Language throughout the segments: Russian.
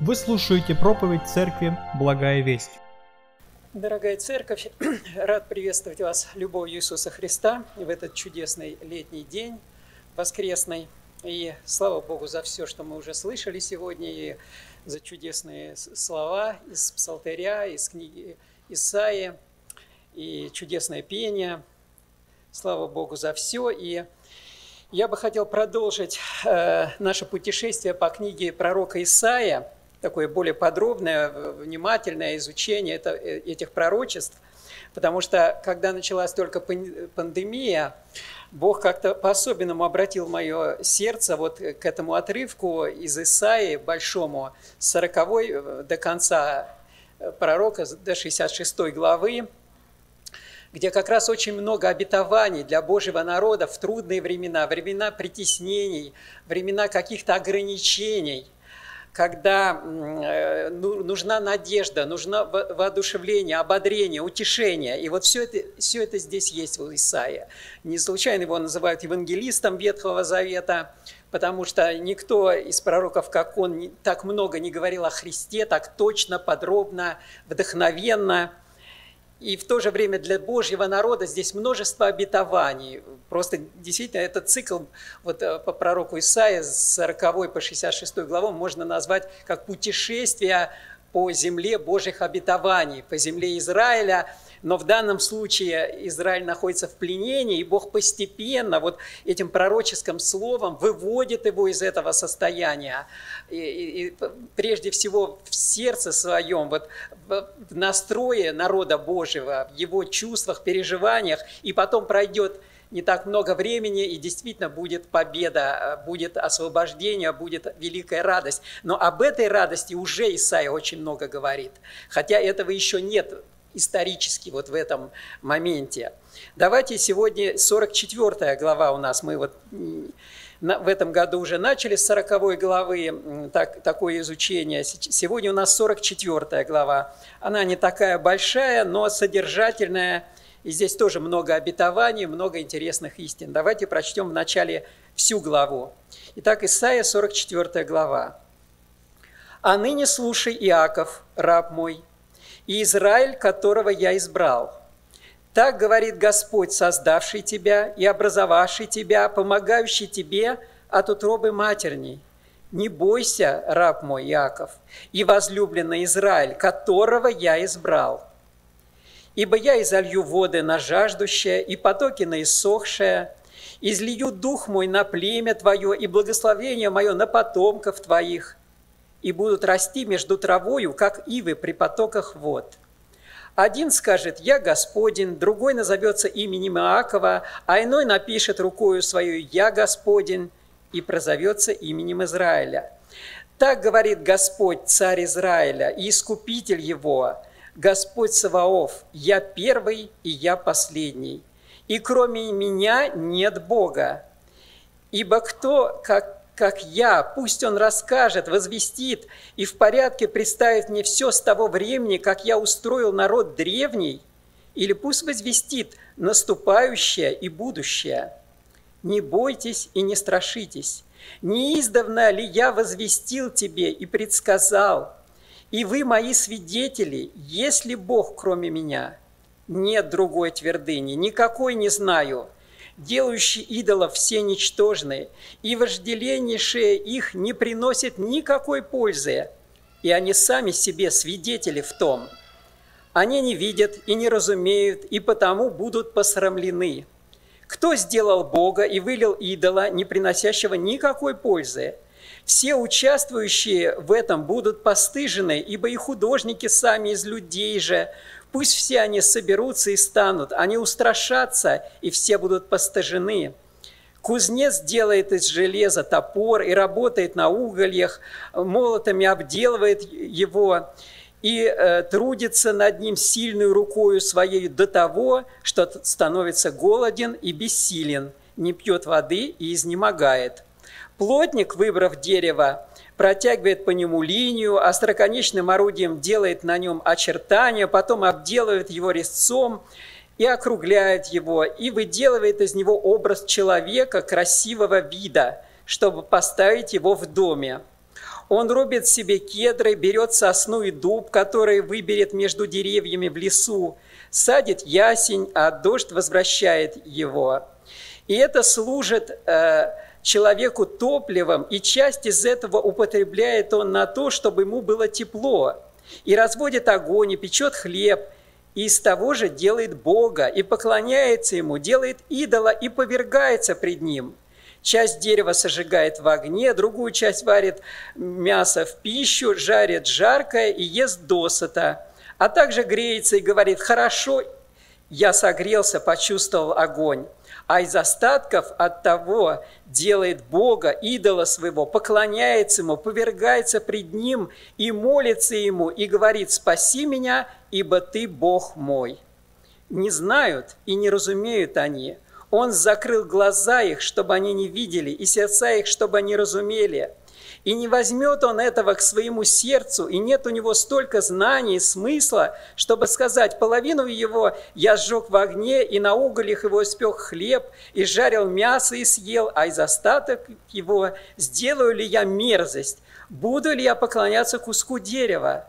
Вы слушаете проповедь церкви «Благая весть». Дорогая церковь, рад приветствовать вас любовью Иисуса Христа в этот чудесный летний день, воскресный. И слава Богу за все, что мы уже слышали сегодня, и за чудесные слова из Псалтыря, из книги Исаии, и чудесное пение. Слава Богу за все. И я бы хотел продолжить э, наше путешествие по книге пророка Исаия – такое более подробное, внимательное изучение это, э, этих пророчеств, потому что когда началась только пандемия, Бог как-то по-особенному обратил мое сердце вот к этому отрывку из Исаии большому, с 40 э, до конца э, пророка, до 66 главы, где как раз очень много обетований для Божьего народа в трудные времена, времена притеснений, времена каких-то ограничений – когда э, ну, нужна надежда, нужно воодушевление, ободрение, утешение. И вот все это, все это здесь есть у Исаия. Не случайно его называют евангелистом Ветхого Завета, потому что никто из пророков, как он, так много не говорил о Христе, так точно, подробно, вдохновенно – и в то же время для Божьего народа здесь множество обетований. Просто действительно этот цикл вот, э, по пророку Исаия с 40 по 66 главу можно назвать как путешествие по земле Божьих обетований, по земле Израиля – но в данном случае Израиль находится в пленении, и Бог постепенно вот этим пророческим словом выводит его из этого состояния. И, и, и прежде всего в сердце своем, вот в настрое народа Божьего, в его чувствах, переживаниях, и потом пройдет не так много времени, и действительно будет победа, будет освобождение, будет великая радость. Но об этой радости уже Исаия очень много говорит. Хотя этого еще нет исторически вот в этом моменте. Давайте сегодня 44 глава у нас, мы вот в этом году уже начали с 40 главы так, такое изучение. Сегодня у нас 44 глава. Она не такая большая, но содержательная. И здесь тоже много обетований, много интересных истин. Давайте прочтем вначале всю главу. Итак, Исайя, 44 глава. «А ныне слушай, Иаков, раб мой, и Израиль, которого я избрал. Так говорит Господь, создавший тебя и образовавший тебя, помогающий тебе от утробы матерней. Не бойся, раб мой Яков, и возлюбленный Израиль, которого я избрал. Ибо я изолью воды на жаждущее и потоки на иссохшее, излию дух мой на племя твое и благословение мое на потомков твоих, и будут расти между травою, как ивы при потоках вод. Один скажет «Я Господень», другой назовется именем Иакова, а иной напишет рукою свою «Я Господень» и прозовется именем Израиля. Так говорит Господь, царь Израиля и искупитель его, Господь Саваоф, «Я первый и я последний, и кроме меня нет Бога. Ибо кто, как как я, пусть он расскажет, возвестит и в порядке представит мне все с того времени, как я устроил народ древний, или пусть возвестит наступающее и будущее. Не бойтесь и не страшитесь. Не издавна ли я возвестил тебе и предсказал, и вы мои свидетели, есть ли Бог кроме меня? Нет другой твердыни, никакой не знаю – делающие идолов все ничтожные, и вожделеннейшее их не приносит никакой пользы, и они сами себе свидетели в том. Они не видят и не разумеют, и потому будут посрамлены. Кто сделал Бога и вылил идола, не приносящего никакой пользы? Все участвующие в этом будут постыжены, ибо и художники сами из людей же, Пусть все они соберутся и станут, они устрашатся, и все будут постажены. Кузнец делает из железа топор и работает на угольях, молотами обделывает его и э, трудится над ним сильной рукою своей до того, что становится голоден и бессилен, не пьет воды и изнемогает. Плотник, выбрав дерево, протягивает по нему линию, остроконечным орудием делает на нем очертания, потом обделывает его резцом и округляет его, и выделывает из него образ человека красивого вида, чтобы поставить его в доме. Он рубит себе кедры, берет сосну и дуб, который выберет между деревьями в лесу, садит ясень, а дождь возвращает его. И это служит э, человеку топливом, и часть из этого употребляет он на то, чтобы ему было тепло. И разводит огонь, и печет хлеб, и из того же делает Бога, и поклоняется Ему, делает идола и повергается пред Ним – Часть дерева сожигает в огне, другую часть варит мясо в пищу, жарит жаркое и ест досыта. А также греется и говорит, хорошо, я согрелся, почувствовал огонь. А из остатков от того делает Бога, идола своего, поклоняется Ему, повергается пред Ним и молится Ему, и говорит, спаси меня, ибо Ты Бог мой. Не знают и не разумеют они – он закрыл глаза их, чтобы они не видели, и сердца их, чтобы они разумели. И не возьмет он этого к своему сердцу, и нет у него столько знаний и смысла, чтобы сказать, половину его я сжег в огне, и на угольях его испек хлеб, и жарил мясо и съел, а из остаток его сделаю ли я мерзость, буду ли я поклоняться куску дерева?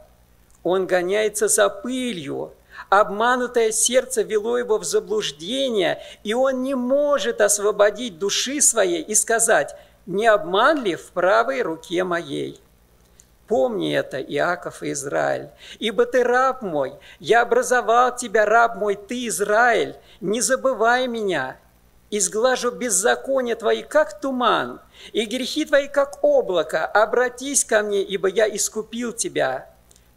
Он гоняется за пылью, Обманутое сердце вело его в заблуждение, и он не может освободить души своей и сказать, не обман ли в правой руке моей? Помни это, Иаков и Израиль, ибо ты раб мой, я образовал тебя, раб мой, ты, Израиль, не забывай меня, изглажу беззаконие твои, как туман, и грехи твои, как облако, обратись ко мне, ибо я искупил тебя.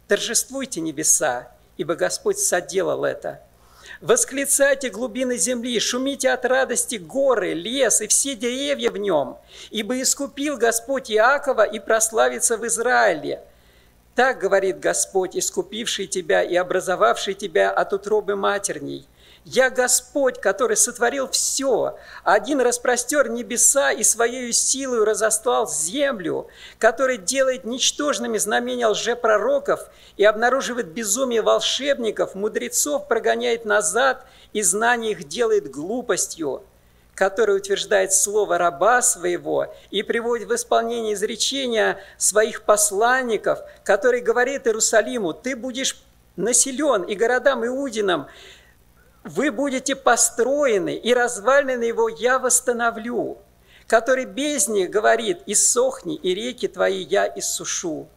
Торжествуйте небеса, ибо Господь соделал это. Восклицайте глубины земли, шумите от радости горы, лес и все деревья в нем, ибо искупил Господь Иакова и прославится в Израиле. Так говорит Господь, искупивший тебя и образовавший тебя от утробы матерней. Я Господь, который сотворил все, один распростер небеса и своей силой разослал землю, который делает ничтожными знамения лжепророков и обнаруживает безумие волшебников, мудрецов прогоняет назад и знание их делает глупостью, который утверждает слово раба своего и приводит в исполнение изречения своих посланников, который говорит Иерусалиму, ты будешь населен и городам Иудинам, вы будете построены, и развалины его я восстановлю, который без них говорит, иссохни, и реки твои я иссушу,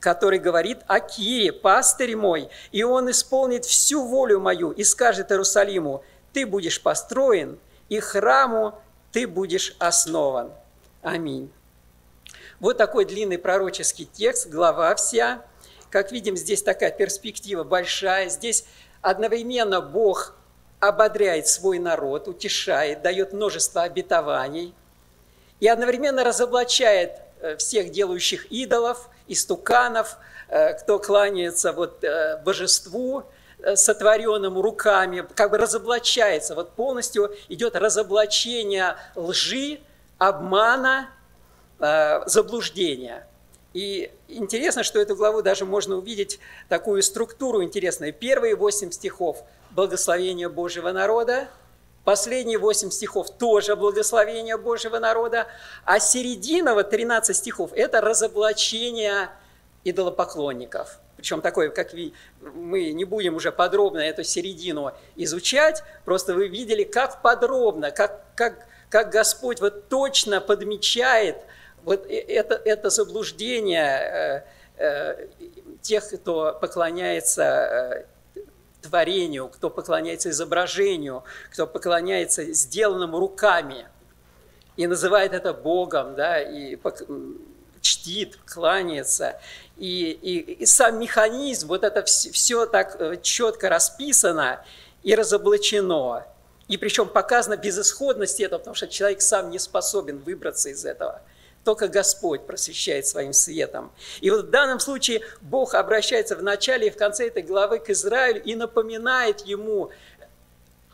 который говорит о Кире, пастырь мой, и он исполнит всю волю мою и скажет Иерусалиму, ты будешь построен, и храму ты будешь основан. Аминь. Вот такой длинный пророческий текст, глава вся. Как видим, здесь такая перспектива большая. Здесь одновременно Бог ободряет свой народ, утешает, дает множество обетований и одновременно разоблачает э, всех делающих идолов, истуканов, э, кто кланяется вот э, божеству, сотворенному руками, как бы разоблачается, вот полностью идет разоблачение лжи, обмана, заблуждения. И интересно, что эту главу даже можно увидеть такую структуру интересную. Первые восемь стихов – благословение Божьего народа, последние 8 стихов тоже благословение Божьего народа, а середина, вот 13 стихов, это разоблачение идолопоклонников. Причем такое, как мы не будем уже подробно эту середину изучать, просто вы видели, как подробно, как, как, как Господь вот точно подмечает вот э, это, это заблуждение э, э, тех, кто поклоняется творению, кто поклоняется изображению, кто поклоняется сделанному руками и называет это Богом, да, и чтит, кланяется. И, и, и сам механизм, вот это все, все так э, четко расписано и разоблачено. И причем показана безысходность этого, потому что человек сам не способен выбраться из этого – только Господь просвещает своим светом. И вот в данном случае Бог обращается в начале и в конце этой главы к Израилю и напоминает ему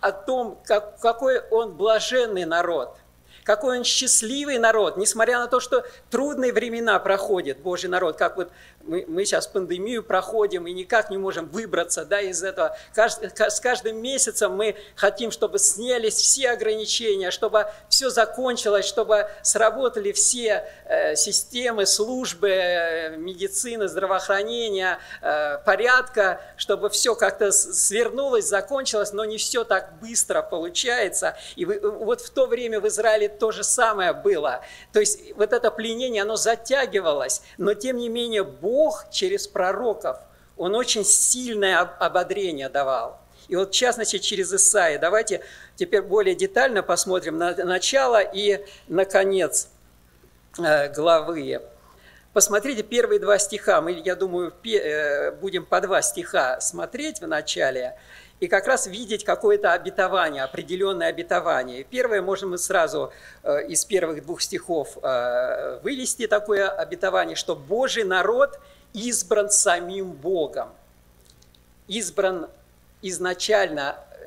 о том, как, какой он блаженный народ, какой он счастливый народ, несмотря на то, что трудные времена проходят, Божий народ, как вот мы, мы сейчас пандемию проходим и никак не можем выбраться да, из этого. Кажд, с каждым месяцем мы хотим, чтобы снялись все ограничения, чтобы все закончилось, чтобы сработали все э, системы, службы, э, медицины, здравоохранения, э, порядка, чтобы все как-то свернулось, закончилось, но не все так быстро получается. И вы, вот в то время в Израиле то же самое было. То есть вот это пленение, оно затягивалось, но тем не менее Бог через пророков, Он очень сильное ободрение давал. И вот в частности через Исаия. Давайте теперь более детально посмотрим на начало и на конец э, главы. Посмотрите первые два стиха. Мы, я думаю, э, будем по два стиха смотреть в начале и как раз видеть какое-то обетование, определенное обетование. Первое можем мы сразу э, из первых двух стихов э, вывести такое обетование, что Божий народ избран самим Богом, избран изначально, э,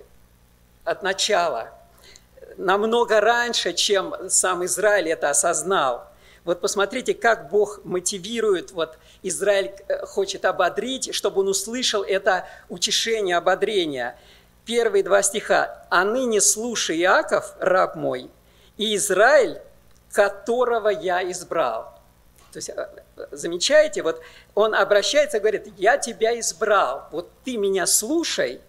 от начала, намного раньше, чем сам Израиль это осознал – вот посмотрите, как Бог мотивирует, вот Израиль э, хочет ободрить, чтобы он услышал это утешение, ободрение. Первые два стиха. «А ныне слушай, Иаков, раб мой, и Израиль, которого я избрал». То есть, э, замечаете, вот он обращается и говорит, я тебя избрал, вот ты меня слушай,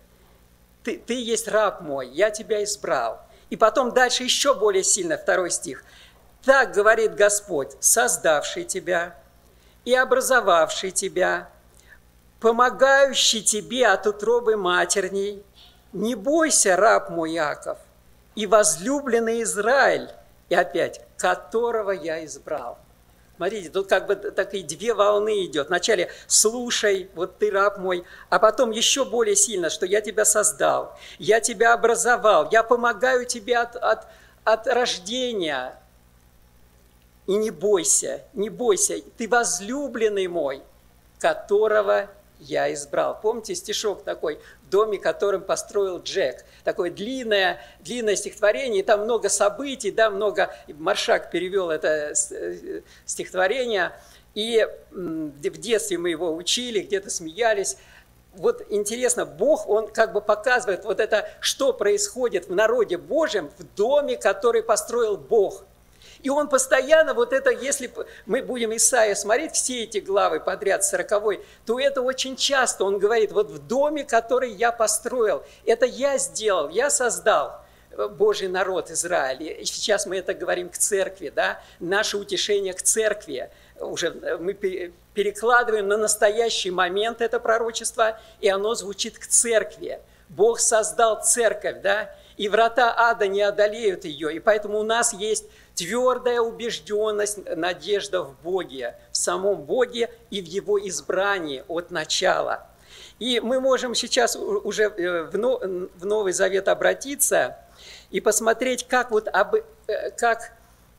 ты, ты есть раб мой, я тебя избрал. И потом дальше еще более сильно, второй стих – так говорит Господь, создавший тебя и образовавший тебя, помогающий тебе от утробы матерней. Не бойся, раб мой Яков, и возлюбленный Израиль, и опять, которого я избрал. Смотрите, тут как бы такие две волны идет. Вначале слушай, вот ты раб мой, а потом еще более сильно, что я тебя создал, я тебя образовал, я помогаю тебе от, от, от рождения, и не бойся, не бойся, ты возлюбленный мой, которого я избрал. Помните стишок такой в доме, которым построил Джек? Такое длинное, длинное стихотворение, там много событий, да, много... Маршак перевел это э, стихотворение, и в детстве мы его учили, где-то смеялись. Вот интересно, Бог, Он как бы показывает вот это, что происходит в народе Божьем, в доме, который построил Бог – и он постоянно, вот это, если мы будем Исаия смотреть, все эти главы подряд, сороковой, то это очень часто он говорит, вот в доме, который я построил, это я сделал, я создал. Э, Божий народ Израиля. И сейчас мы это говорим к церкви, да, наше утешение к церкви. Уже э, мы перекладываем на настоящий момент это пророчество, и оно звучит к церкви. Бог создал церковь, да, и врата ада не одолеют ее. И поэтому у нас есть твердая убежденность, надежда в Боге, в самом Боге и в Его избрании от начала. И мы можем сейчас уже э, в Новый Завет обратиться и посмотреть, как, вот об, э, как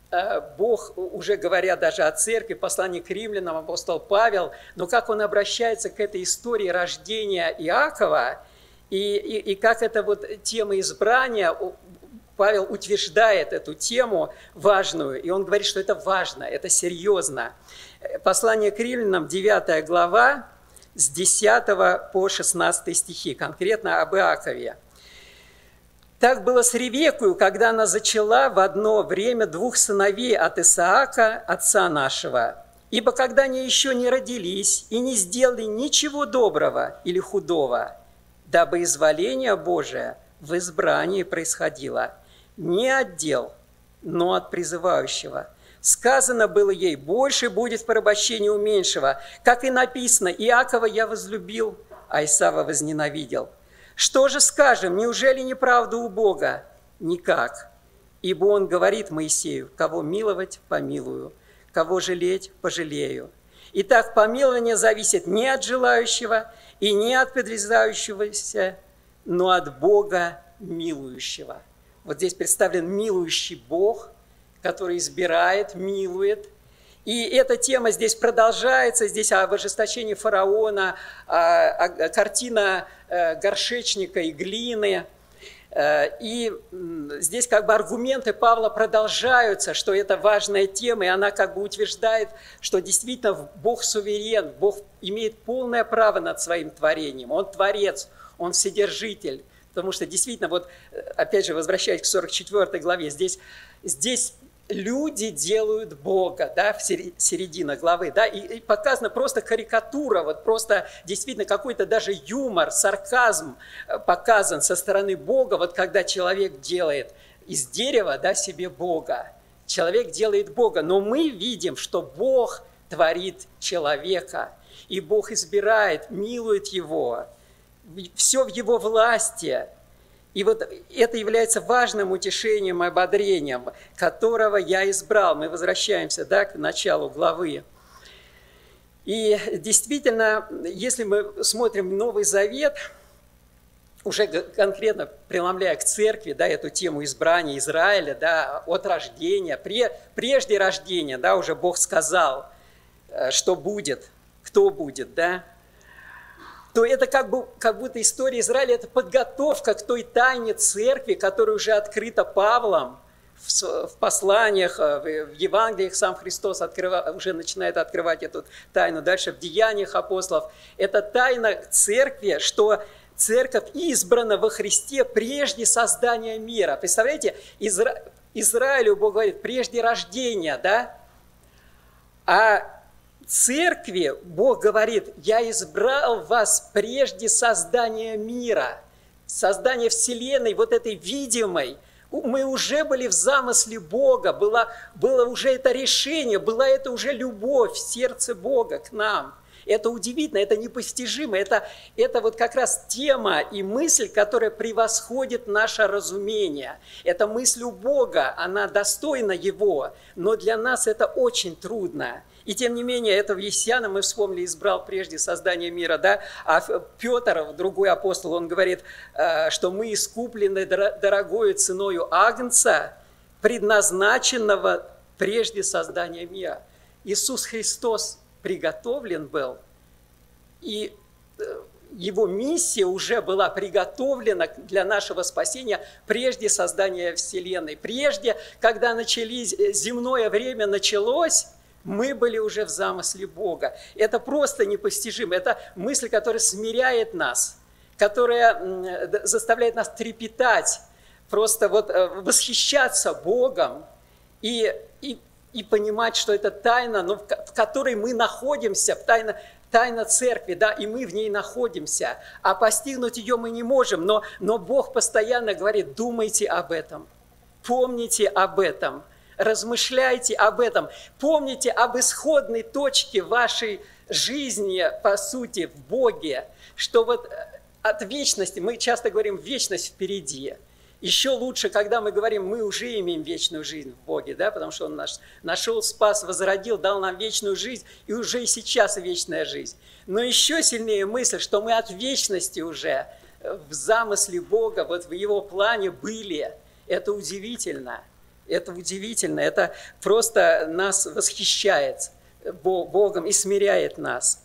э, Бог, уже говоря даже о церкви, послании к римлянам, апостол Павел, но как он обращается к этой истории рождения Иакова – и, и, и как эта вот тема избрания, Павел утверждает эту тему важную, и он говорит, что это важно, это серьезно. Послание к римлянам, 9 глава, с 10 по 16 стихи, конкретно об Иакове. Так было с Ревекою, когда она зачала в одно время двух сыновей от Исаака, отца нашего. Ибо когда они еще не родились и не сделали ничего доброго или худого – дабы изволение Божие в избрании происходило не от дел, но от призывающего. Сказано было ей, больше будет в порабощении у меньшего, как и написано, Иакова я возлюбил, а Исава возненавидел. Что же скажем, неужели неправда у Бога? Никак. Ибо он говорит Моисею, кого миловать, помилую, кого жалеть, пожалею. Итак, помилование зависит не от желающего, и не от подрезающегося, но от Бога милующего. Вот здесь представлен милующий Бог, который избирает, милует. И эта тема здесь продолжается, здесь об ожесточении фараона, а, а, картина э, горшечника и глины. Э, и здесь как бы аргументы Павла продолжаются, что это важная тема, и она как бы утверждает, что действительно Бог суверен, Бог имеет полное право над своим творением, Он творец, Он вседержитель. Потому что действительно, вот э, опять же, возвращаясь к 44 главе, здесь, здесь люди делают Бога, да, в середине главы, да, и, и показана просто карикатура, вот просто действительно какой-то даже юмор, сарказм э, показан со стороны Бога, вот когда человек делает из дерева, да, себе Бога. Человек делает Бога, но мы видим, что Бог творит человека, и Бог избирает, милует его, все в его власти, и вот это является важным утешением ободрением, которого я избрал. Мы возвращаемся да, к началу главы. И действительно, если мы смотрим Новый Завет, уже конкретно преломляя к церкви, да, эту тему избрания Израиля, да, от рождения, прежде рождения, да, уже Бог сказал, э, что будет, кто будет, да, то это как, бы, как будто история Израиля – это подготовка к той тайне церкви, которая уже открыта Павлом в, в посланиях, э, в Евангелиях сам Христос открыва, уже начинает открывать эту тайну. Дальше в Деяниях апостолов. Это тайна церкви, что церковь избрана во Христе прежде создания мира. Представляете, Изра... Израилю Бог говорит, прежде рождения, да? А церкви Бог говорит, я избрал вас прежде создания мира, создания Вселенной, вот этой видимой. Мы уже были в замысле Бога, было, было уже это решение, была это уже любовь сердце Бога к нам – это удивительно, это непостижимо, это, это вот как раз тема и мысль, которая превосходит наше разумение. Это мысль у Бога, она достойна Его, но для нас это очень трудно. И тем не менее, это в Есьяна мы вспомнили, избрал прежде создания мира, да, а Петр, другой апостол, он говорит, э, что мы искуплены дорогою ценою Агнца, предназначенного прежде создания мира. Иисус Христос приготовлен был, и э, его миссия уже была приготовлена для нашего спасения прежде создания Вселенной. Прежде, когда начались, э, земное время началось, мы были уже в замысле Бога. Это просто непостижимо. Это мысль, которая смиряет нас, которая заставляет нас трепетать, просто вот э, восхищаться Богом и, и и понимать, что это тайна, но в которой мы находимся, тайна, тайна церкви, да, и мы в ней находимся, а постигнуть ее мы не можем, но, но Бог постоянно говорит, думайте об этом, помните об этом, размышляйте об этом, помните об исходной точке вашей жизни, по сути, в Боге, что вот э, от вечности, мы часто говорим, вечность впереди – еще лучше, когда мы говорим, мы уже имеем вечную жизнь в Боге, да, потому что Он наш, нашел, спас, возродил, дал нам вечную жизнь, и уже и сейчас вечная жизнь. Но еще сильнее мысль, что мы от вечности уже в замысле Бога, вот в Его плане были. Это удивительно. Это удивительно. Это просто нас восхищает Богом и смиряет нас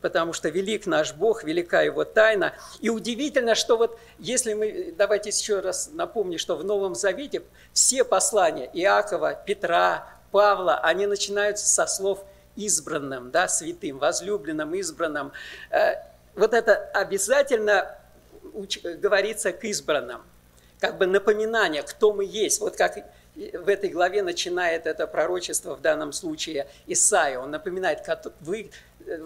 потому что велик наш Бог, велика Его тайна. И удивительно, что вот если мы, давайте еще раз напомню, что в Новом Завете все послания Иакова, Петра, Павла, они начинаются со слов избранным, да, святым, возлюбленным, избранным. Э, вот это обязательно говорится к избранным, как бы напоминание, кто мы есть. Вот как в этой главе начинает это пророчество, в данном случае Исаия. Он напоминает, вы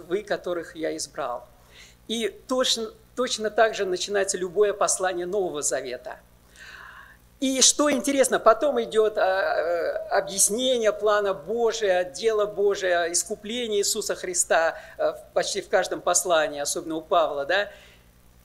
вы, которых я избрал. И точно, точно так же начинается любое послание Нового Завета. И что интересно, потом идет а, а, объяснение плана Божия, дело Божие, искупление Иисуса Христа а, почти в каждом послании, особенно у Павла, да,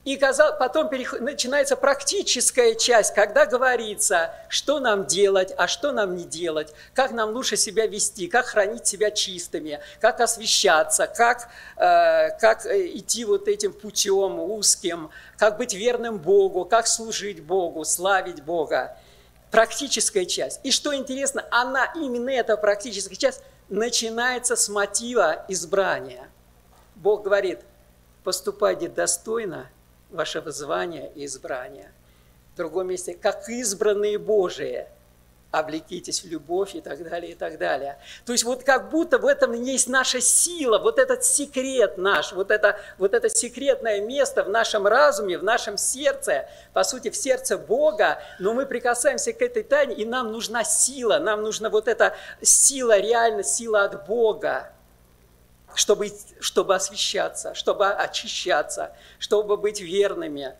и потом начинается практическая часть, когда говорится, что нам делать, а что нам не делать, как нам лучше себя вести, как хранить себя чистыми, как освещаться, как, э, как э, идти вот этим путем узким, как быть верным Богу, как служить Богу, славить Бога. Практическая часть. И что интересно, она, именно эта практическая часть, начинается с мотива избрания. Бог говорит, поступайте достойно – вашего звания и избрания. В другом месте, как избранные Божии – облекитесь в любовь и так далее, и так далее. То есть вот как будто в этом есть наша сила, вот этот секрет наш, вот это, вот это секретное место в нашем разуме, в нашем сердце, по сути, в сердце Бога, но мы прикасаемся к этой тайне, и нам нужна сила, нам нужна вот эта сила, реально сила от Бога, чтобы, чтобы освещаться, чтобы очищаться, чтобы быть верными.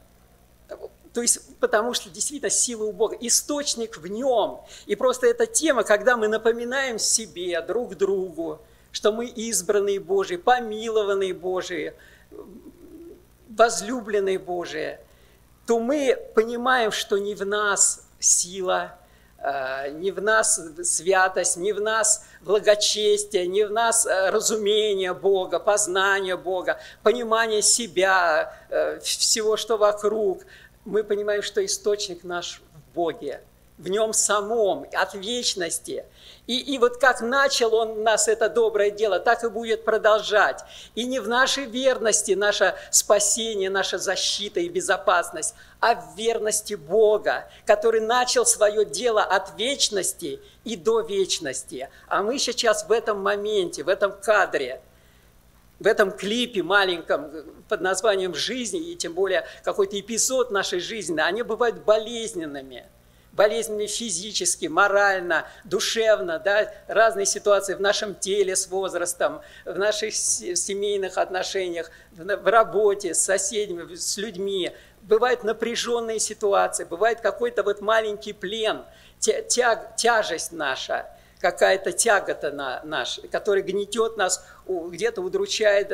То есть, потому что действительно сила у Бога, источник в нем. И просто эта тема, когда мы напоминаем себе, друг другу, что мы избранные Божии, помилованные Божии, возлюбленные Божии, то мы понимаем, что не в нас сила, э, не в нас святость, не в нас благочестие, не в нас э, разумение Бога, познание Бога, понимание себя, э, всего, что вокруг – мы понимаем, что источник наш в Боге, в Нем самом, от вечности. И, и вот как начал Он нас это доброе дело, так и будет продолжать. И не в нашей верности наше спасение, наша защита и безопасность, а в верности Бога, который начал свое дело от вечности и до вечности. А мы сейчас в этом моменте, в этом кадре – в этом клипе маленьком под названием «Жизнь», и тем более какой-то эпизод нашей жизни, они бывают болезненными. Болезненными физически, морально, душевно, да, разные ситуации в нашем теле с возрастом, в наших семейных отношениях, в работе, с соседями, с людьми. Бывают напряженные ситуации, бывает какой-то вот маленький плен, тяг, тяжесть наша – какая-то тягота на наш, которая гнетет нас, где-то удручает,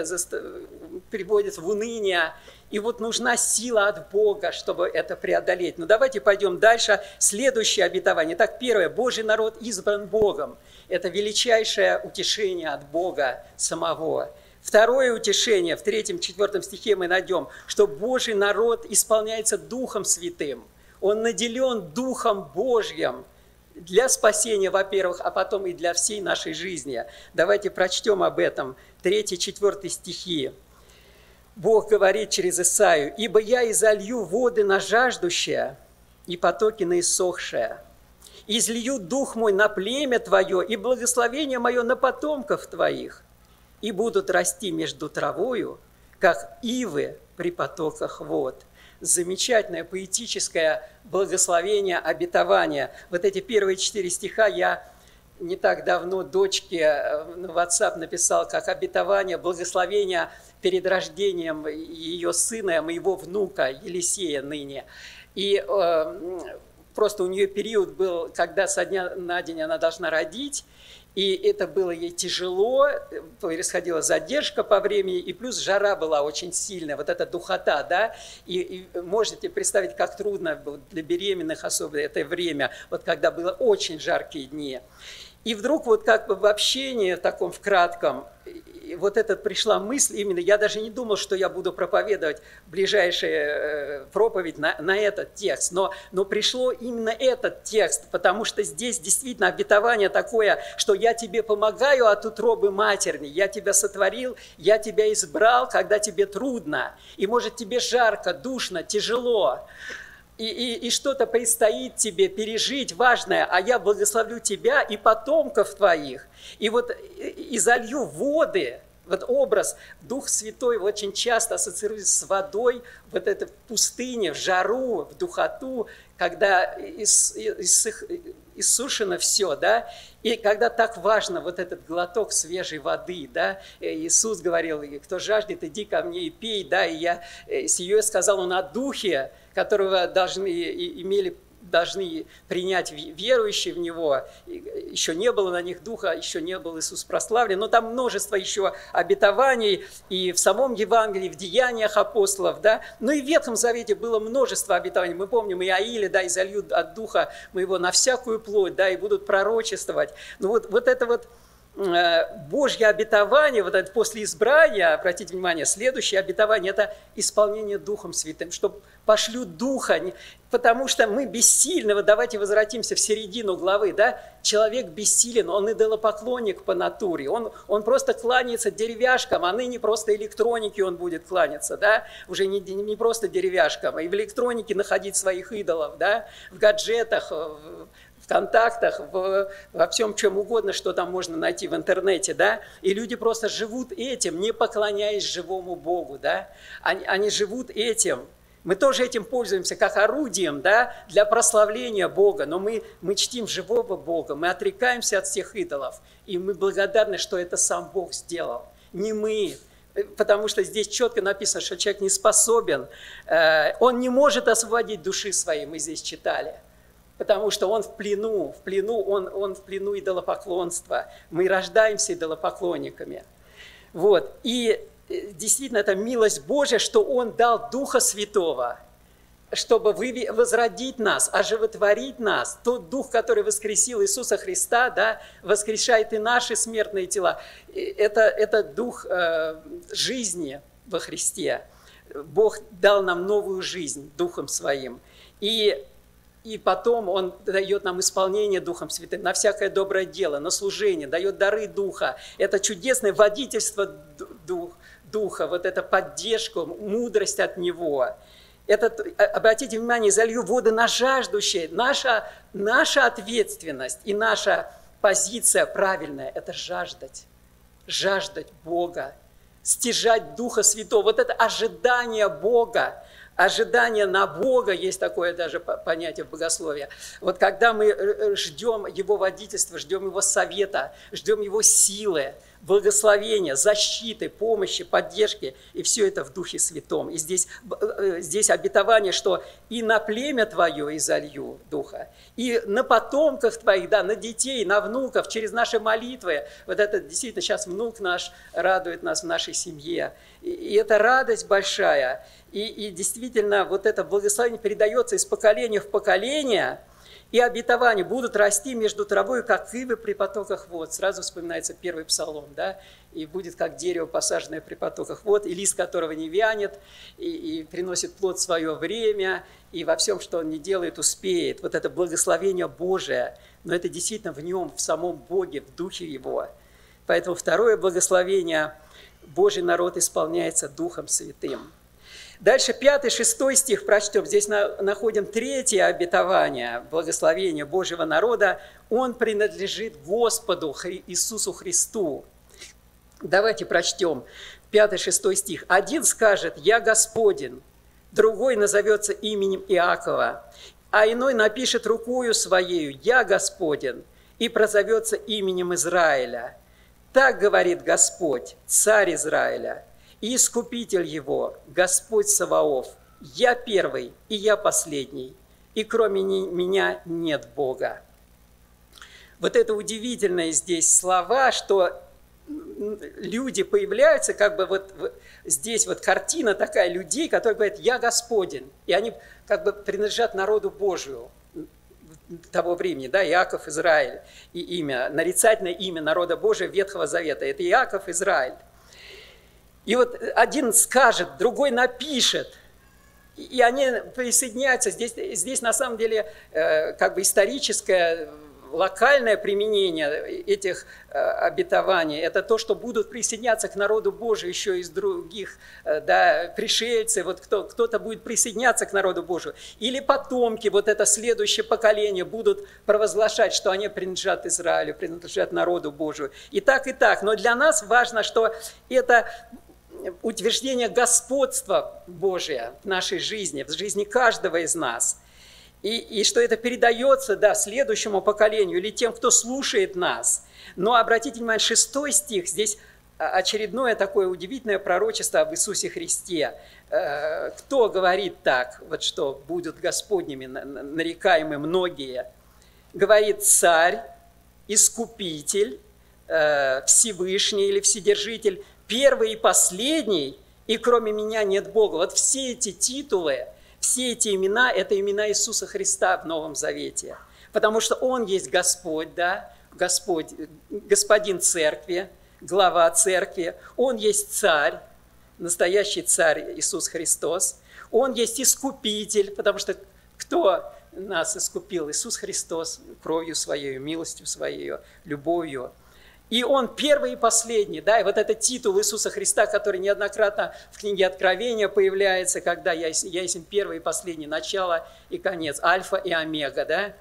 приводит в уныние. И вот нужна сила от Бога, чтобы это преодолеть. Но ну, давайте пойдем дальше. Следующее обетование. Так, первое. Божий народ избран Богом. Это величайшее утешение от Бога самого. Второе утешение в третьем-четвертом стихе мы найдем, что Божий народ исполняется Духом Святым. Он наделен Духом Божьим – для спасения, во-первых, а потом и для всей нашей жизни. Давайте прочтем об этом. 3-4 стихи. Бог говорит через Исаию, «Ибо я изолью воды на жаждущее и потоки на иссохшее, излью дух мой на племя твое и благословение мое на потомков твоих, и будут расти между травою, как ивы при потоках вод» замечательное поэтическое благословение, обетование. Вот эти первые четыре стиха я не так давно дочке э, в WhatsApp написал, как обетование, благословение перед рождением ее сына, моего внука Елисея ныне. И э, просто у нее период был, когда со дня на день она должна родить, и это было ей тяжело, происходила задержка по времени, и плюс жара была очень сильная, вот эта духота, да, и, и можете представить, как трудно было для беременных особенно это время, вот когда было очень жаркие дни. И вдруг вот как бы в общении таком в кратком, вот эта пришла мысль именно, я даже не думал, что я буду проповедовать ближайшая э, проповедь на, на этот текст, но, но пришло именно этот текст, потому что здесь действительно обетование такое, что я тебе помогаю от утробы матерни, я тебя сотворил, я тебя избрал, когда тебе трудно, и может тебе жарко, душно, тяжело, и, и, и что-то предстоит тебе пережить важное, а я благословлю тебя и потомков твоих. И вот и залью воды, вот образ Дух Святой очень часто ассоциируется с водой, вот это в пустыне, в жару, в духоту, когда ис, ис, иссушено все, да, и когда так важно вот этот глоток свежей воды, да, Иисус говорил, кто жаждет, иди ко мне и пей, да, и я э, с ее сказал он о духе, которого должны, имели должны принять верующие в Него. Еще не было на них Духа, еще не был Иисус прославлен. Но там множество еще обетований и в самом Евангелии, в деяниях апостолов. Да? Но и в Ветхом Завете было множество обетований. Мы помним и Аиле, да, и зальют от Духа моего на всякую плоть, да, и будут пророчествовать. Ну вот, вот это вот Э, Божье обетование, вот это после избрания, обратите внимание, следующее обетование – это исполнение Духом Святым, что пошлю Духа, потому что мы бессильны. Вот давайте возвратимся в середину главы, да? Человек бессилен, он идолопоклонник по натуре, он, он просто кланяется деревяшкам, а ныне просто электронике он будет кланяться, да? Уже не, не просто деревяшкам, а и в электронике находить своих идолов, да? В гаджетах, контактах, в, во всем чем угодно, что там можно найти в интернете, да, и люди просто живут этим, не поклоняясь живому Богу, да, они, они живут этим, мы тоже этим пользуемся как орудием да, для прославления Бога, но мы, мы чтим живого Бога, мы отрекаемся от всех идолов, и мы благодарны, что это сам Бог сделал, не мы, потому что здесь четко написано, что человек не способен, э, он не может освободить души своей, мы здесь читали – потому что он в плену, в плену, он, он в плену идолопоклонства. Мы рождаемся идолопоклонниками. Вот. И э, действительно, это милость Божья, что Он дал Духа Святого, чтобы возродить нас, оживотворить нас. Тот Дух, который воскресил Иисуса Христа, да, воскрешает и наши смертные тела. Это, это Дух э, жизни во Христе. Бог дал нам новую жизнь Духом Своим. И и потом Он дает нам исполнение Духом Святым на всякое доброе дело, на служение, дает дары Духа. Это чудесное водительство дух, Духа, вот эта поддержка, мудрость от Него. Это, а, обратите внимание, залью воды на жаждущие. Наша, наша ответственность и наша позиция правильная – это жаждать. Жаждать Бога, стяжать Духа Святого. Вот это ожидание Бога, ожидание на Бога, есть такое даже понятие в богословии. Вот когда мы э, э, ждем Его водительства, ждем Его совета, ждем Его силы, благословения, защиты, помощи, поддержки, и все это в Духе Святом. И здесь, э, здесь обетование, что и на племя твое изолью Духа, и на потомках твоих, да, на детей, на внуков, через наши молитвы. Вот это действительно сейчас внук наш радует нас в нашей семье. И, и это радость большая. И, и действительно, вот это благословение передается из поколения в поколение, и обетования будут расти между травой, как ивы при потоках вод. Сразу вспоминается первый псалом, да? И будет как дерево, посаженное при потоках вод, и лист которого не вянет, и, и приносит плод свое время, и во всем, что он не делает, успеет. Вот это благословение Божие, но это действительно в нем, в самом Боге, в духе его. Поэтому второе благословение – Божий народ исполняется Духом Святым – Дальше 5-6 стих прочтем. Здесь находим третье обетование, благословения Божьего народа. Он принадлежит Господу Иисусу Христу. Давайте прочтем 5-6 стих. Один скажет «Я Господин», другой назовется именем Иакова, а иной напишет рукою своею «Я Господин» и прозовется именем Израиля. Так говорит Господь, царь Израиля – и Искупитель его, Господь Саваоф, я первый и я последний, и кроме меня нет Бога. Вот это удивительные здесь слова, что люди появляются, как бы вот здесь вот картина такая людей, которые говорят, я Господен, и они как бы принадлежат народу Божию того времени, да, Иаков, Израиль, и имя, нарицательное имя народа Божия Ветхого Завета, это Иаков, Израиль. И вот один скажет, другой напишет, и они присоединяются. Здесь, здесь на самом деле э, как бы историческое, локальное применение этих э, обетований. Это то, что будут присоединяться к народу Божию еще из других э, да, пришельцы. Вот кто, кто-то будет присоединяться к народу Божию. Или потомки, вот это следующее поколение будут провозглашать, что они принадлежат Израилю, принадлежат народу Божию. И так, и так. Но для нас важно, что это утверждение господства Божия в нашей жизни, в жизни каждого из нас. И, и что это передается да, следующему поколению или тем, кто слушает нас. Но обратите внимание, шестой стих, здесь очередное такое удивительное пророчество об Иисусе Христе. Э, кто говорит так, вот что будут Господними нарекаемы многие? Говорит царь, искупитель, э, Всевышний или Вседержитель, первый и последний, и кроме меня нет Бога. Вот все эти титулы, все эти имена – это имена Иисуса Христа в Новом Завете. Потому что Он есть Господь, да, Господь, Господин Церкви, глава Церкви, Он есть Царь, настоящий Царь Иисус Христос, Он есть Искупитель, потому что кто нас искупил? Иисус Христос кровью Своей, милостью Своей, любовью. И он первый и последний, да, и вот этот титул Иисуса Христа, который неоднократно в книге Откровения появляется, когда я, я есть первый и последний, начало и конец, альфа и омега, да,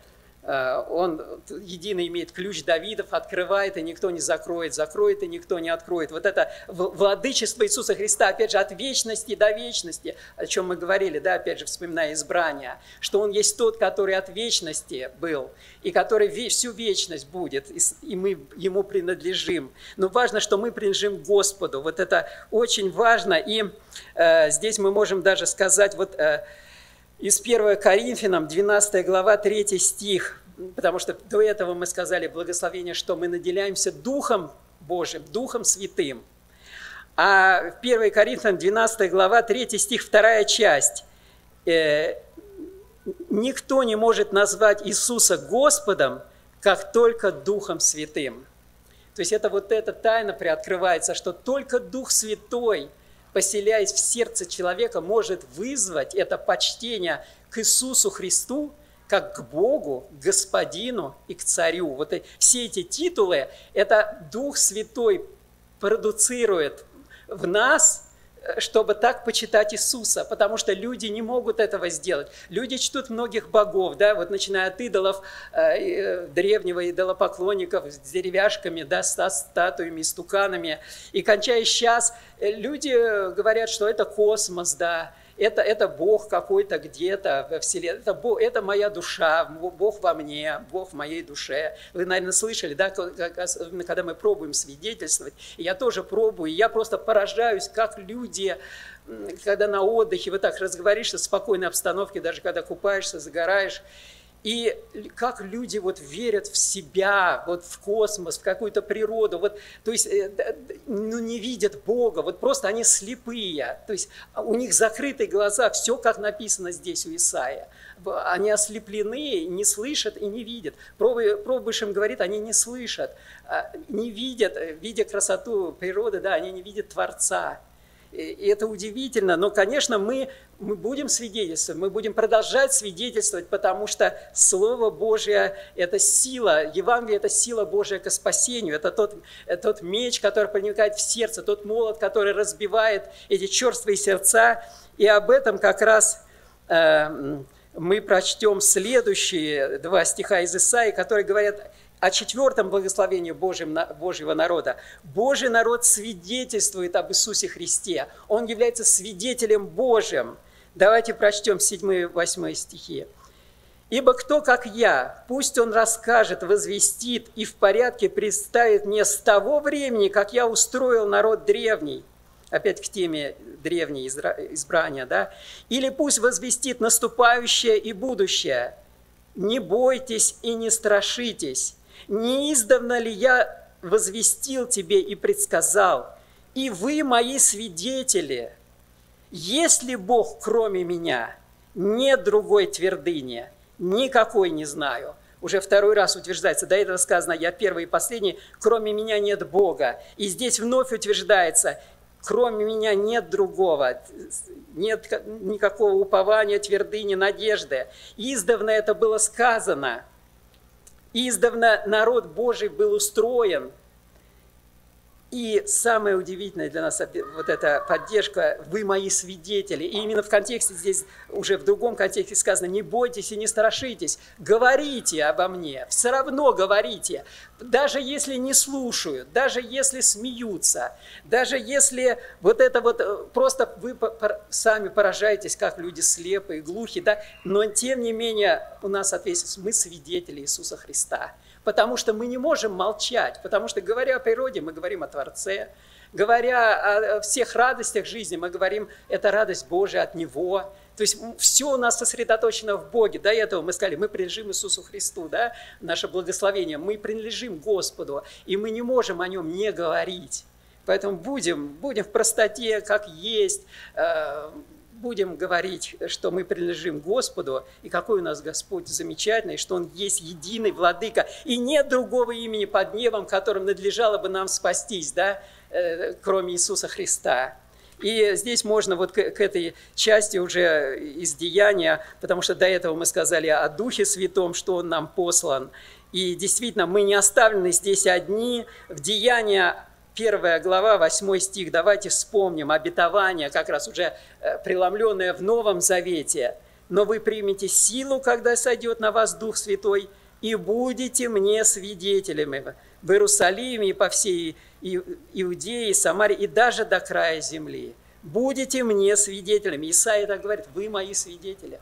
он единый имеет ключ Давидов, открывает, и никто не закроет, закроет, и никто не откроет. Вот это владычество Иисуса Христа, опять же, от вечности до вечности, о чем мы говорили, да, опять же, вспоминая избрание, что Он есть тот, который от вечности был, и который всю вечность будет, и мы Ему принадлежим. Но важно, что мы принадлежим Господу. Вот это очень важно, и э, здесь мы можем даже сказать, вот... Э, из 1 Коринфянам, 12 глава, 3 стих, потому что до этого мы сказали благословение, что мы наделяемся Духом Божьим, Духом Святым. А в 1 Коринфянам, 12 глава, 3 стих, 2 часть. Э, «Никто не может назвать Иисуса Господом, как только Духом Святым». То есть это вот эта тайна приоткрывается, что только Дух Святой – поселяясь в сердце человека, может вызвать это почтение к Иисусу Христу, как к Богу, к Господину и к Царю. Вот все эти титулы, это Дух Святой продуцирует в нас – чтобы так почитать Иисуса, потому что люди не могут этого сделать. Люди чтут многих богов, да, вот начиная от идолов э, э древнего идолопоклонников с деревяшками, да, с статуями, стуканами, и кончая сейчас, э, люди говорят, что это космос, да, это, это Бог какой-то где-то во Вселенной, это, Бог, это моя душа, Бог во мне, Бог в моей душе. Вы, наверное, слышали, да, когда мы пробуем свидетельствовать, я тоже пробую, я просто поражаюсь, как люди когда на отдыхе, вот так разговоришься в спокойной обстановке, даже когда купаешься, загораешь, и как люди вот верят в себя, вот в космос, в какую-то природу, вот, то есть э, ну, не видят Бога, вот просто они слепые, то есть у них закрыты глаза, все как написано здесь у Исаия. Они ослеплены, не слышат и не видят. Пробуешь им говорит, они не слышат, а, не видят, э, видя красоту природы, да, они не видят Творца. И это удивительно, но, конечно, мы, мы будем свидетельствовать, мы будем продолжать свидетельствовать, потому что Слово Божье – это сила, Евангелие – это сила Божья к спасению, это тот, тот меч, который проникает в сердце, тот молот, который разбивает эти черствые сердца. И об этом как раз э, мы прочтем следующие два стиха из Исаии, которые говорят о четвертом благословении Божьем, Божьего народа. Божий народ свидетельствует об Иисусе Христе. Он является свидетелем Божьим. Давайте прочтем 7-8 стихи. «Ибо кто, как я, пусть он расскажет, возвестит и в порядке представит мне с того времени, как я устроил народ древний». Опять к теме древней избрания, да? «Или пусть возвестит наступающее и будущее. Не бойтесь и не страшитесь, не издавна ли я возвестил тебе и предсказал, и вы мои свидетели, есть ли Бог кроме меня, нет другой твердыни, никакой не знаю. Уже второй раз утверждается, до этого сказано, я первый и последний, кроме меня нет Бога. И здесь вновь утверждается, кроме меня нет другого, нет никакого упования, твердыни, надежды. Издавна это было сказано – Издавна народ Божий был устроен и самое удивительное для нас вот эта поддержка «Вы мои свидетели». И именно в контексте здесь, уже в другом контексте сказано «Не бойтесь и не страшитесь, говорите обо мне, все равно говорите». Даже если не слушают, даже если смеются, даже если вот это вот э, просто вы сами поражаетесь, как люди слепые, глухи, да, но тем не менее у нас ответственность, мы свидетели Иисуса Христа – потому что мы не можем молчать, потому что, говоря о природе, мы говорим о Творце, говоря о всех радостях жизни, мы говорим, это радость Божия от Него. То есть все у нас сосредоточено в Боге. До этого мы сказали, мы принадлежим Иисусу Христу, да? наше благословение, мы принадлежим Господу, и мы не можем о Нем не говорить. Поэтому будем, будем в простоте, как есть, э, будем говорить, что мы принадлежим Господу, и какой у нас Господь замечательный, что Он есть единый владыка, и нет другого имени под небом, которым надлежало бы нам спастись, да, э, кроме Иисуса Христа. И здесь можно вот к, этой части уже из деяния, потому что до этого мы сказали о Духе Святом, что Он нам послан. И действительно, мы не оставлены здесь одни. В деяния первая глава, 8 стих, давайте вспомним обетование, как раз уже э, преломленное в Новом Завете. «Но вы примете силу, когда сойдет на вас Дух Святой, и будете мне свидетелями в Иерусалиме и по всей Иудеи, Самаре и даже до края земли. Будете мне свидетелями. Исаия так говорит, вы мои свидетели.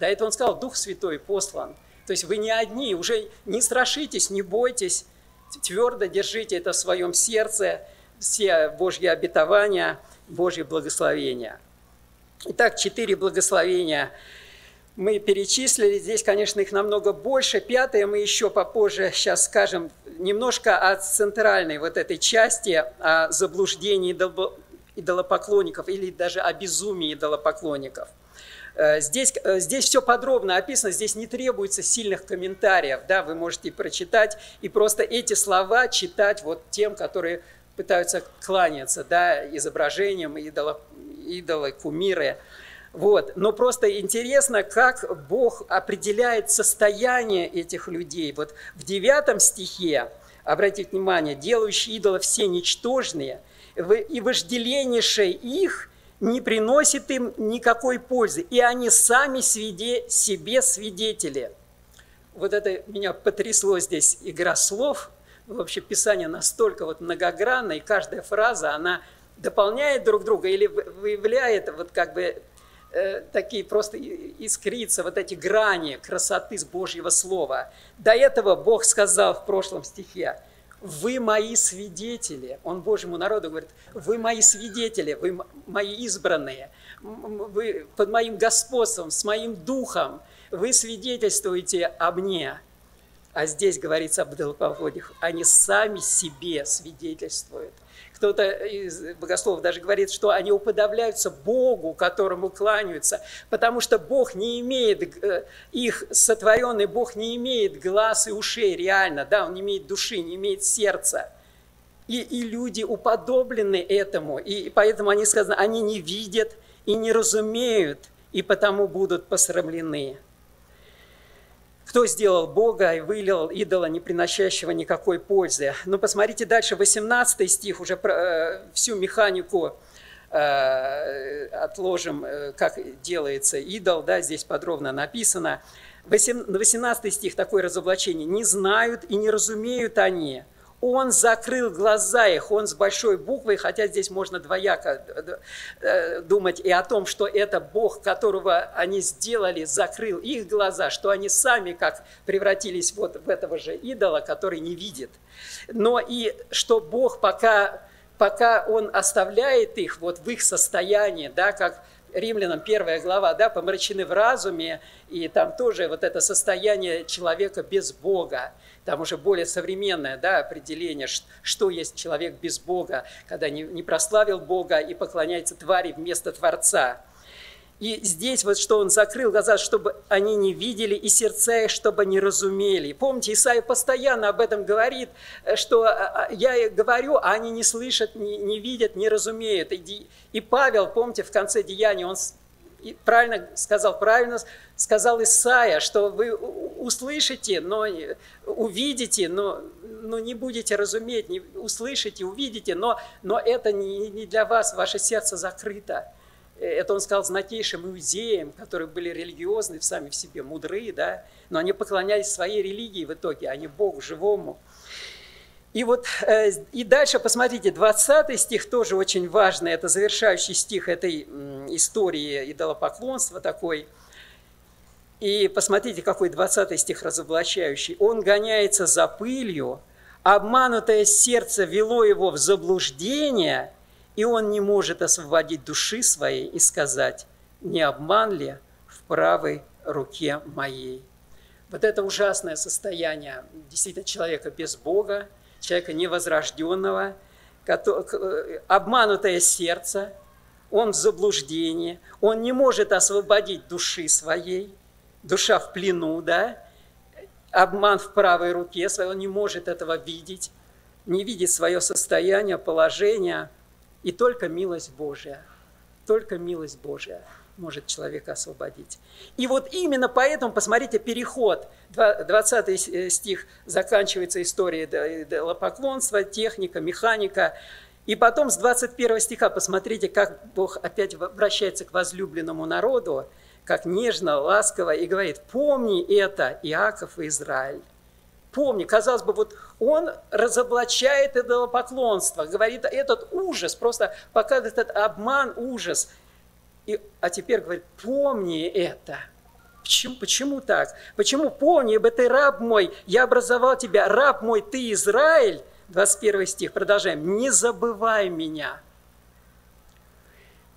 До этого он сказал, Дух Святой послан. То есть вы не одни, уже не страшитесь, не бойтесь, твердо держите это в своем сердце, все Божьи обетования, Божьи благословения. Итак, четыре благословения мы перечислили. Здесь, конечно, их намного больше. Пятое мы еще попозже сейчас скажем немножко о центральной вот этой части, о заблуждении идолопоклонников или даже о безумии идолопоклонников. Э, здесь, э, здесь все подробно описано, здесь не требуется сильных комментариев, да, вы можете прочитать и просто эти слова читать вот тем, которые пытаются кланяться, да, изображением идола, идолы, кумиры. Вот. Но просто интересно, как Бог определяет состояние этих людей. Вот в девятом стихе, обратите внимание, делающие идолов все ничтожные, и вожделеннейшее их не приносит им никакой пользы, и они сами свиде, себе свидетели. Вот это меня потрясло здесь игра слов. Вообще Писание настолько вот многогранно, и каждая фраза, она дополняет друг друга или выявляет вот как бы Э, такие просто искрится, вот эти грани красоты с Божьего Слова. До этого Бог сказал в прошлом стихе, вы мои свидетели. Он Божьему народу говорит, вы мои свидетели, вы мои избранные, вы под моим господством, с моим духом, вы свидетельствуете о мне. А здесь говорится об идолоповодях. Они сами себе свидетельствуют кто-то из богословов даже говорит, что они уподобляются Богу, которому кланяются, потому что Бог не имеет, э, их сотворенный Бог не имеет глаз и ушей реально, да, он не имеет души, не имеет сердца. И, и люди уподоблены этому, и поэтому они сказаны, они не видят и не разумеют, и потому будут посрамлены. Кто сделал Бога и вылил идола, не приносящего никакой пользы? Ну, посмотрите дальше, 18 стих, уже э, всю механику э, отложим, э, как делается идол, да, здесь подробно написано. 18 стих, такое разоблачение. «Не знают и не разумеют они, он закрыл глаза их, он с большой буквой, хотя здесь можно двояко э, э, думать и о том, что это Бог, которого они сделали, закрыл их глаза, что они сами как превратились вот в этого же идола, который не видит. Но и что Бог пока, пока Он оставляет их вот в их состоянии, да, как Римлянам первая глава, да, помрачены в разуме, и там тоже вот это состояние человека без Бога там уже более современное да, определение, что есть человек без Бога, когда не, не прославил Бога и поклоняется твари вместо Творца. И здесь вот что он закрыл глаза, чтобы они не видели, и сердца их, чтобы не разумели. Помните, Исаия постоянно об этом говорит, э, что а, а, я говорю, а они не слышат, не, не видят, не разумеют. И, и Павел, помните, в конце Деяния, он правильно сказал, правильно сказал Исаия, что вы услышите, но увидите, но, но не будете разуметь, не услышите, увидите, но, но это не, не для вас, ваше сердце закрыто. Это он сказал знатейшим иудеям, которые были религиозны сами в себе, мудрые, да, но они поклонялись своей религии в итоге, а не Богу живому. И вот э, и дальше посмотрите, 20 стих тоже очень важный, это завершающий стих этой истории идолопоклонства такой. И посмотрите, какой 20 стих разоблачающий. Он гоняется за пылью, обманутое сердце вело его в заблуждение, и он не может освободить души своей и сказать, не обман ли в правой руке моей. Вот это ужасное состояние действительно человека без Бога, человека невозрожденного, обманутое сердце, он в заблуждении, он не может освободить души своей, душа в плену, да, обман в правой руке своей, он не может этого видеть, не видит свое состояние, положение, и только милость Божья, только милость Божья может человека освободить. И вот именно поэтому, посмотрите, переход, 20 стих заканчивается история лопоклонства, техника, механика, и потом с 21 стиха посмотрите, как Бог опять обращается к возлюбленному народу, как нежно, ласково и говорит, помни это, Иаков и Израиль. Помни, казалось бы, вот он разоблачает идолопоклонство, говорит этот ужас, просто показывает этот обман, ужас. И, а теперь говорит, помни это. Почему, почему так? Почему помни, ибо ты раб мой, я образовал тебя, раб мой, ты Израиль, 21 стих, продолжаем. «Не забывай меня».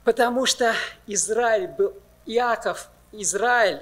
Потому что Израиль был, Иаков, Израиль,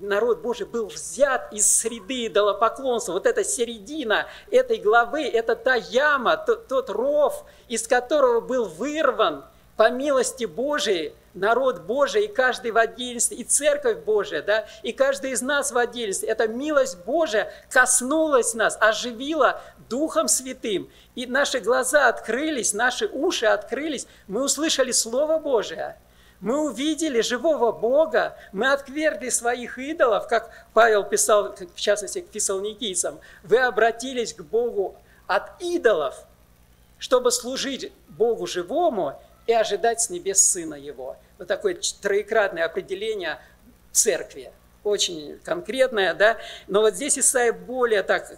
народ Божий был взят из среды идолопоклонства. Вот эта середина этой главы, это та яма, тот, тот ров, из которого был вырван по милости Божией народ Божий, и каждый в отдельности, и церковь Божия, да, и каждый из нас в отдельности. Эта милость Божия коснулась нас, оживила Духом Святым. И наши глаза открылись, наши уши открылись, мы услышали Слово Божие. Мы увидели живого Бога, мы отвергли своих идолов, как Павел писал, в частности, к фессалоникийцам. Вы обратились к Богу от идолов, чтобы служить Богу живому и ожидать с небес Сына Его. Вот такое троекратное определение церкви. Очень конкретное, да. Но вот здесь Исаия более так,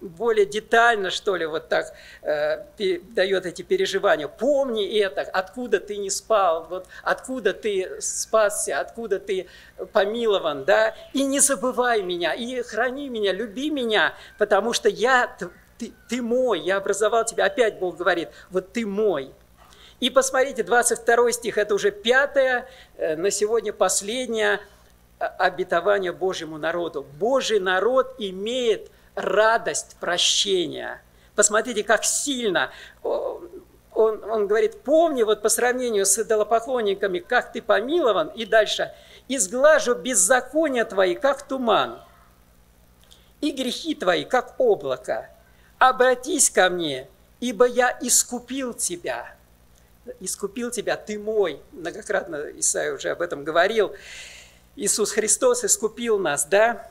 более детально, что ли, вот так э, дает эти переживания. Помни это, откуда ты не спал, вот откуда ты спасся, откуда ты помилован, да. И не забывай меня, и храни меня, люби меня, потому что я, ты, ты мой, я образовал тебя. Опять Бог говорит, вот ты мой. И посмотрите, 22 стих, это уже пятое, э, на сегодня последнее э, обетование Божьему народу. Божий народ имеет радость прощения. Посмотрите, как сильно он, он говорит, помни вот по сравнению с идолопоклонниками, как ты помилован, и дальше, изглажу беззакония твои, как туман, и грехи твои, как облако. Обратись ко мне, ибо я искупил тебя искупил тебя, ты мой. Многократно Исаия уже об этом говорил. Иисус Христос искупил нас, да?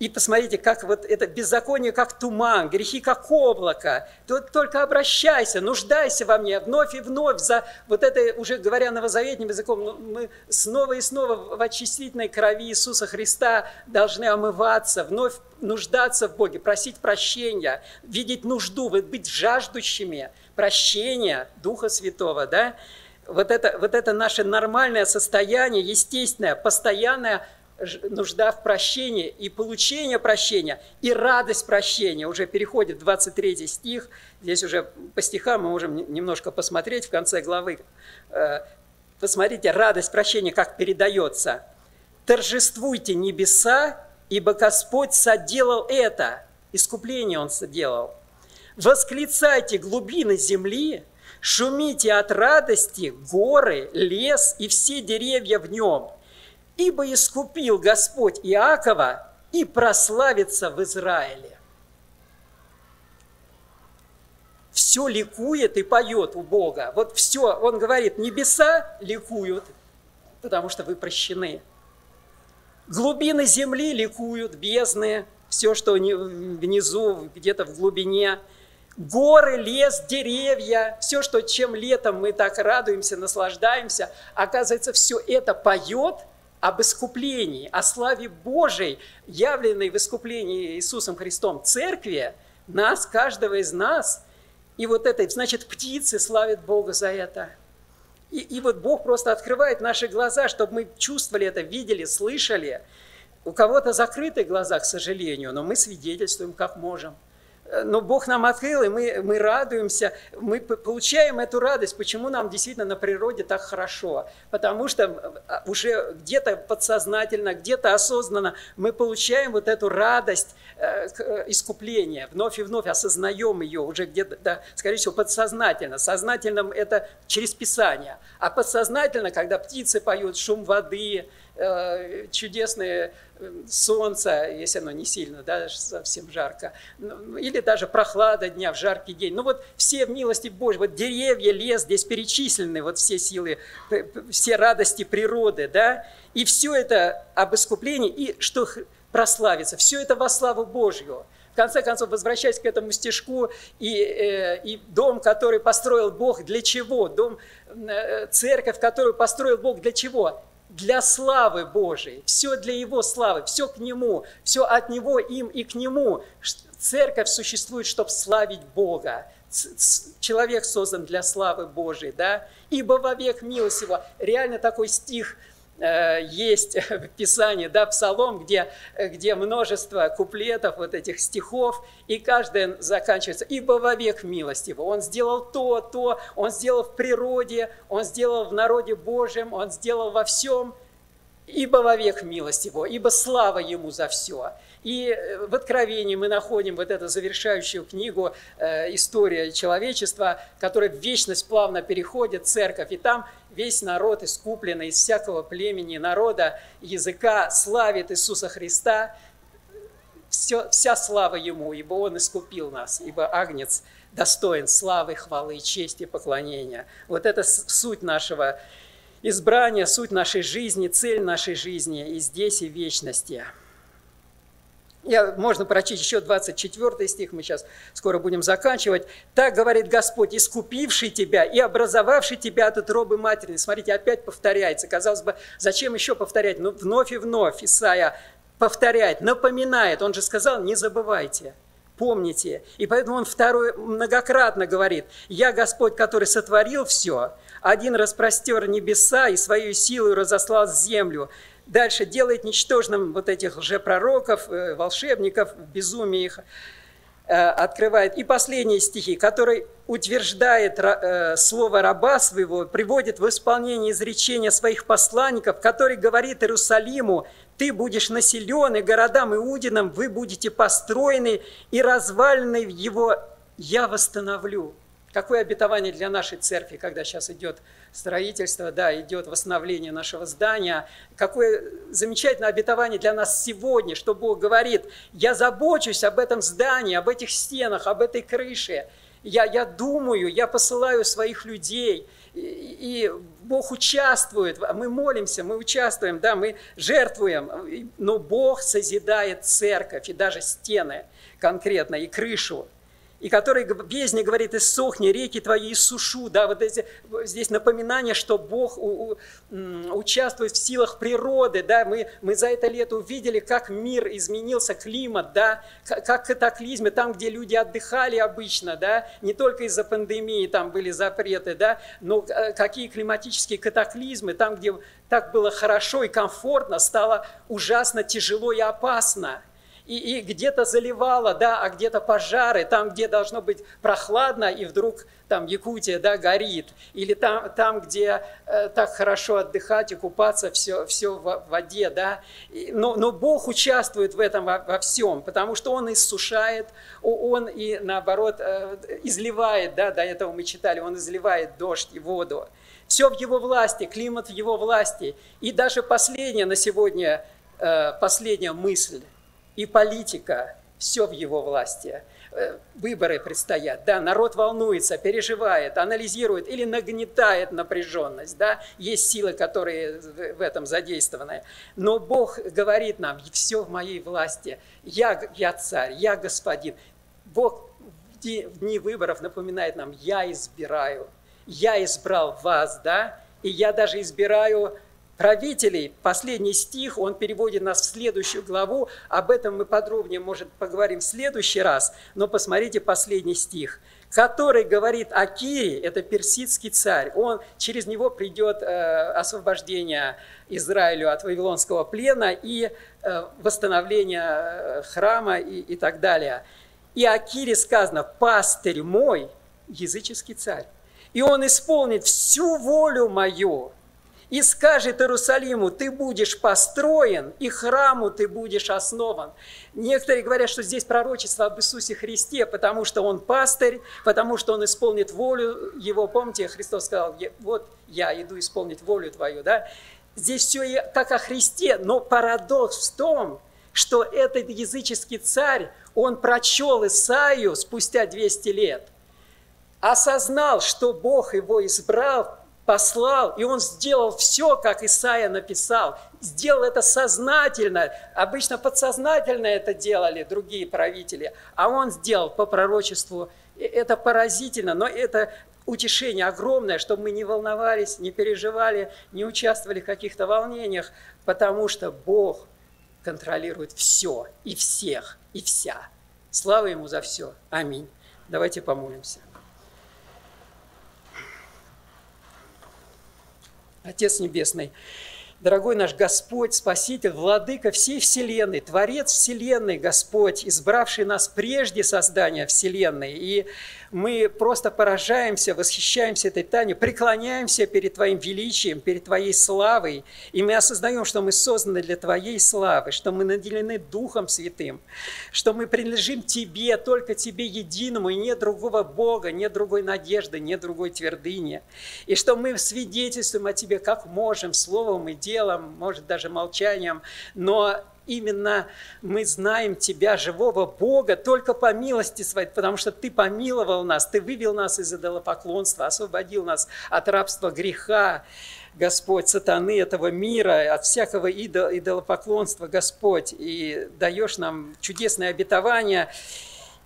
И посмотрите, как вот это беззаконие, как туман, грехи, как облако. Ты только обращайся, нуждайся во мне вновь и вновь за вот это, уже говоря новозаветным языком, ну, мы снова и снова в очистительной крови Иисуса Христа должны омываться, вновь нуждаться в Боге, просить прощения, видеть нужду, быть жаждущими прощения Духа Святого, да? Вот это, вот это наше нормальное состояние, естественное, постоянное нужда в прощении и получение прощения, и радость прощения. Уже переходит 23 стих. Здесь уже по стихам мы можем немножко посмотреть в конце главы. Э, посмотрите, радость прощения как передается. «Торжествуйте небеса, ибо Господь соделал это». Искупление Он соделал. «Восклицайте глубины земли, шумите от радости горы, лес и все деревья в нем» ибо искупил Господь Иакова и прославится в Израиле. Все ликует и поет у Бога. Вот все, он говорит, небеса ликуют, потому что вы прощены. Глубины земли ликуют, бездны, все, что внизу, где-то в глубине. Горы, лес, деревья, все, что чем летом мы так радуемся, наслаждаемся, оказывается, все это поет – об искуплении, о славе Божией, явленной в искуплении Иисусом Христом церкви, нас, каждого из нас. И вот это, значит, птицы славят Бога за это. И, и вот Бог просто открывает наши глаза, чтобы мы чувствовали это, видели, слышали. У кого-то закрыты глаза, к сожалению, но мы свидетельствуем, как можем. Но Бог нам открыл, и мы, мы радуемся, мы получаем эту радость. Почему нам действительно на природе так хорошо? Потому что а, уже где-то подсознательно, где-то осознанно мы получаем вот эту радость э, э, искупления, вновь и вновь осознаем ее уже где-то, да, скорее всего, подсознательно. Сознательным это через Писание, а подсознательно, когда птицы поют, шум воды, Э, чудесное э, солнце, если оно не сильно, да, совсем жарко, ну, или даже прохлада дня в жаркий день. Ну вот все милости Божьей, вот деревья, лес, здесь перечислены вот все силы, все радости природы, да, и все это об искуплении, и что прославится, все это во славу Божью. В конце концов, возвращаясь к этому стежку, и, э, и дом, который построил Бог, для чего? Дом, э, церковь, которую построил Бог, для чего? Для славы Божией, все для Его славы, все к Нему, все от Него, им и к Нему. Церковь существует, чтобы славить Бога. Человек создан для славы Божией, да? Ибо вовек милость Его. Реально такой стих – есть в Писании, да, Псалом, где, где множество куплетов, вот этих стихов, и каждый заканчивается «Ибо вовек милость его». Он сделал то, то, он сделал в природе, он сделал в народе Божьем, он сделал во всем, ибо вовек милость его, ибо слава ему за все. И э, в Откровении мы находим вот эту завершающую книгу э, «История человечества», которая в вечность плавно переходит, церковь, и там весь народ искупленный из всякого племени, народа, языка славит Иисуса Христа, все, вся слава Ему, ибо Он искупил нас, ибо Агнец достоин славы, хвалы, чести, поклонения. Вот это суть нашего избрания, суть нашей жизни, цель нашей жизни и здесь, и в вечности. Я, можно прочесть еще 24 стих, мы сейчас скоро будем заканчивать. «Так говорит Господь, искупивший тебя и образовавший тебя от утробы материны». Смотрите, опять повторяется. Казалось бы, зачем еще повторять? Ну, вновь и вновь Исаия повторяет, напоминает. Он же сказал, не забывайте, помните. И поэтому он второй многократно говорит, «Я Господь, который сотворил все, один распростер небеса и свою силу разослал землю, дальше делает ничтожным вот этих лжепророков, э, волшебников, безумие их э, открывает. И последние стихи, который утверждает э, слово раба своего, приводит в исполнение изречения своих посланников, который говорит Иерусалиму, ты будешь населен, и городам Иудинам вы будете построены, и развалины его я восстановлю. Какое обетование для нашей церкви, когда сейчас идет строительство, да, идет восстановление нашего здания. Какое замечательное обетование для нас сегодня, что Бог говорит, я забочусь об этом здании, об этих стенах, об этой крыше. Я, я думаю, я посылаю своих людей, и, и Бог участвует, мы молимся, мы участвуем, да, мы жертвуем, но Бог созидает церковь и даже стены конкретно, и крышу и который бездне говорит, иссохни, реки твои иссушу. Да, вот эти, здесь напоминание, что Бог у, у, участвует в силах природы. Да, мы, мы за это лето увидели, как мир изменился, климат, да, как катаклизмы, там, где люди отдыхали обычно, да, не только из-за пандемии там были запреты, да, но э, какие климатические катаклизмы, там, где так было хорошо и комфортно, стало ужасно тяжело и опасно и, и где-то заливало, да, а где-то пожары, там, где должно быть прохладно, и вдруг там Якутия, да, горит, или там, там где э, так хорошо отдыхать и купаться, все, все в воде, да, и, но, но Бог участвует в этом во, во всем, потому что Он иссушает, Он и наоборот э, изливает, да, до этого мы читали, Он изливает дождь и воду, все в Его власти, климат в Его власти, и даже последняя на сегодня, э, последняя мысль, и политика, все в его власти. Э, выборы предстоят, да, народ волнуется, переживает, анализирует или нагнетает напряженность, да, есть силы, которые в этом задействованы. Но Бог говорит нам, все в моей власти, я, я царь, я господин. Бог в дни выборов напоминает нам, я избираю, я избрал вас, да, и я даже избираю правителей, последний стих, он переводит нас в следующую главу, об этом мы подробнее, может, поговорим в следующий раз, но посмотрите последний стих, который говорит о Кире, это персидский царь, он, через него придет э, освобождение Израилю от вавилонского плена и э, восстановление э, храма и, и так далее. И о Кире сказано, пастырь мой, языческий царь, и он исполнит всю волю мою, и скажет Иерусалиму, ты будешь построен, и храму ты будешь основан. Некоторые говорят, что здесь пророчество об Иисусе Христе, потому что Он пастырь, потому что Он исполнит волю Его. Помните, Христос сказал, вот я иду исполнить волю Твою, да? Здесь все как о Христе, но парадокс в том, что этот языческий царь, он прочел Исаию спустя 200 лет, осознал, что Бог его избрал, послал, и он сделал все, как Исаия написал. Сделал это сознательно. Обычно подсознательно это делали другие правители, а он сделал по пророчеству. Это поразительно, но это утешение огромное, чтобы мы не волновались, не переживали, не участвовали в каких-то волнениях, потому что Бог контролирует все и всех, и вся. Слава Ему за все. Аминь. Давайте помолимся. Отец Небесный, дорогой наш Господь, Спаситель, Владыка всей Вселенной, Творец Вселенной, Господь, избравший нас прежде создания Вселенной. И мы просто поражаемся, восхищаемся этой Тане, преклоняемся перед Твоим величием, перед Твоей славой, и мы осознаем, что мы созданы для Твоей славы, что мы наделены Духом Святым, что мы принадлежим Тебе, только Тебе единому, и нет другого Бога, нет другой надежды, нет другой твердыни, и что мы свидетельствуем о Тебе как можем, словом и делом, может даже молчанием, но именно мы знаем Тебя, живого Бога, только по милости Своей, потому что Ты помиловал нас, Ты вывел нас из идолопоклонства, освободил нас от рабства греха, Господь, сатаны этого мира, от всякого идолопоклонства, Господь, и даешь нам чудесное обетование –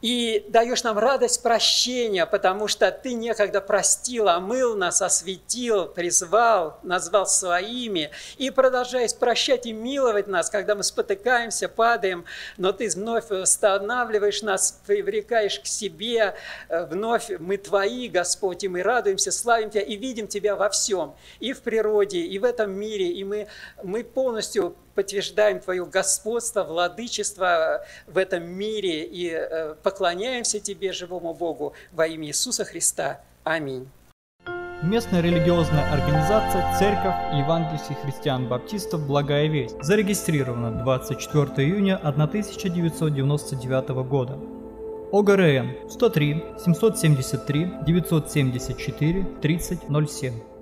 и даешь нам радость прощения, потому что Ты некогда простил, омыл нас, осветил, призвал, назвал своими, и продолжаешь прощать и миловать нас, когда мы спотыкаемся, падаем, но Ты вновь восстанавливаешь нас, привлекаешь к себе, вновь мы Твои, Господь, и мы радуемся, славим Тебя и видим Тебя во всем, и в природе, и в этом мире, и мы, мы полностью подтверждаем Твое господство, владычество в этом мире и э, поклоняемся Тебе, живому Богу, во имя Иисуса Христа. Аминь. Местная религиозная организация Церковь Евангельских христиан-баптистов «Благая весть» зарегистрирована 24 июня 1999 года. ОГРН 103 773 974 3007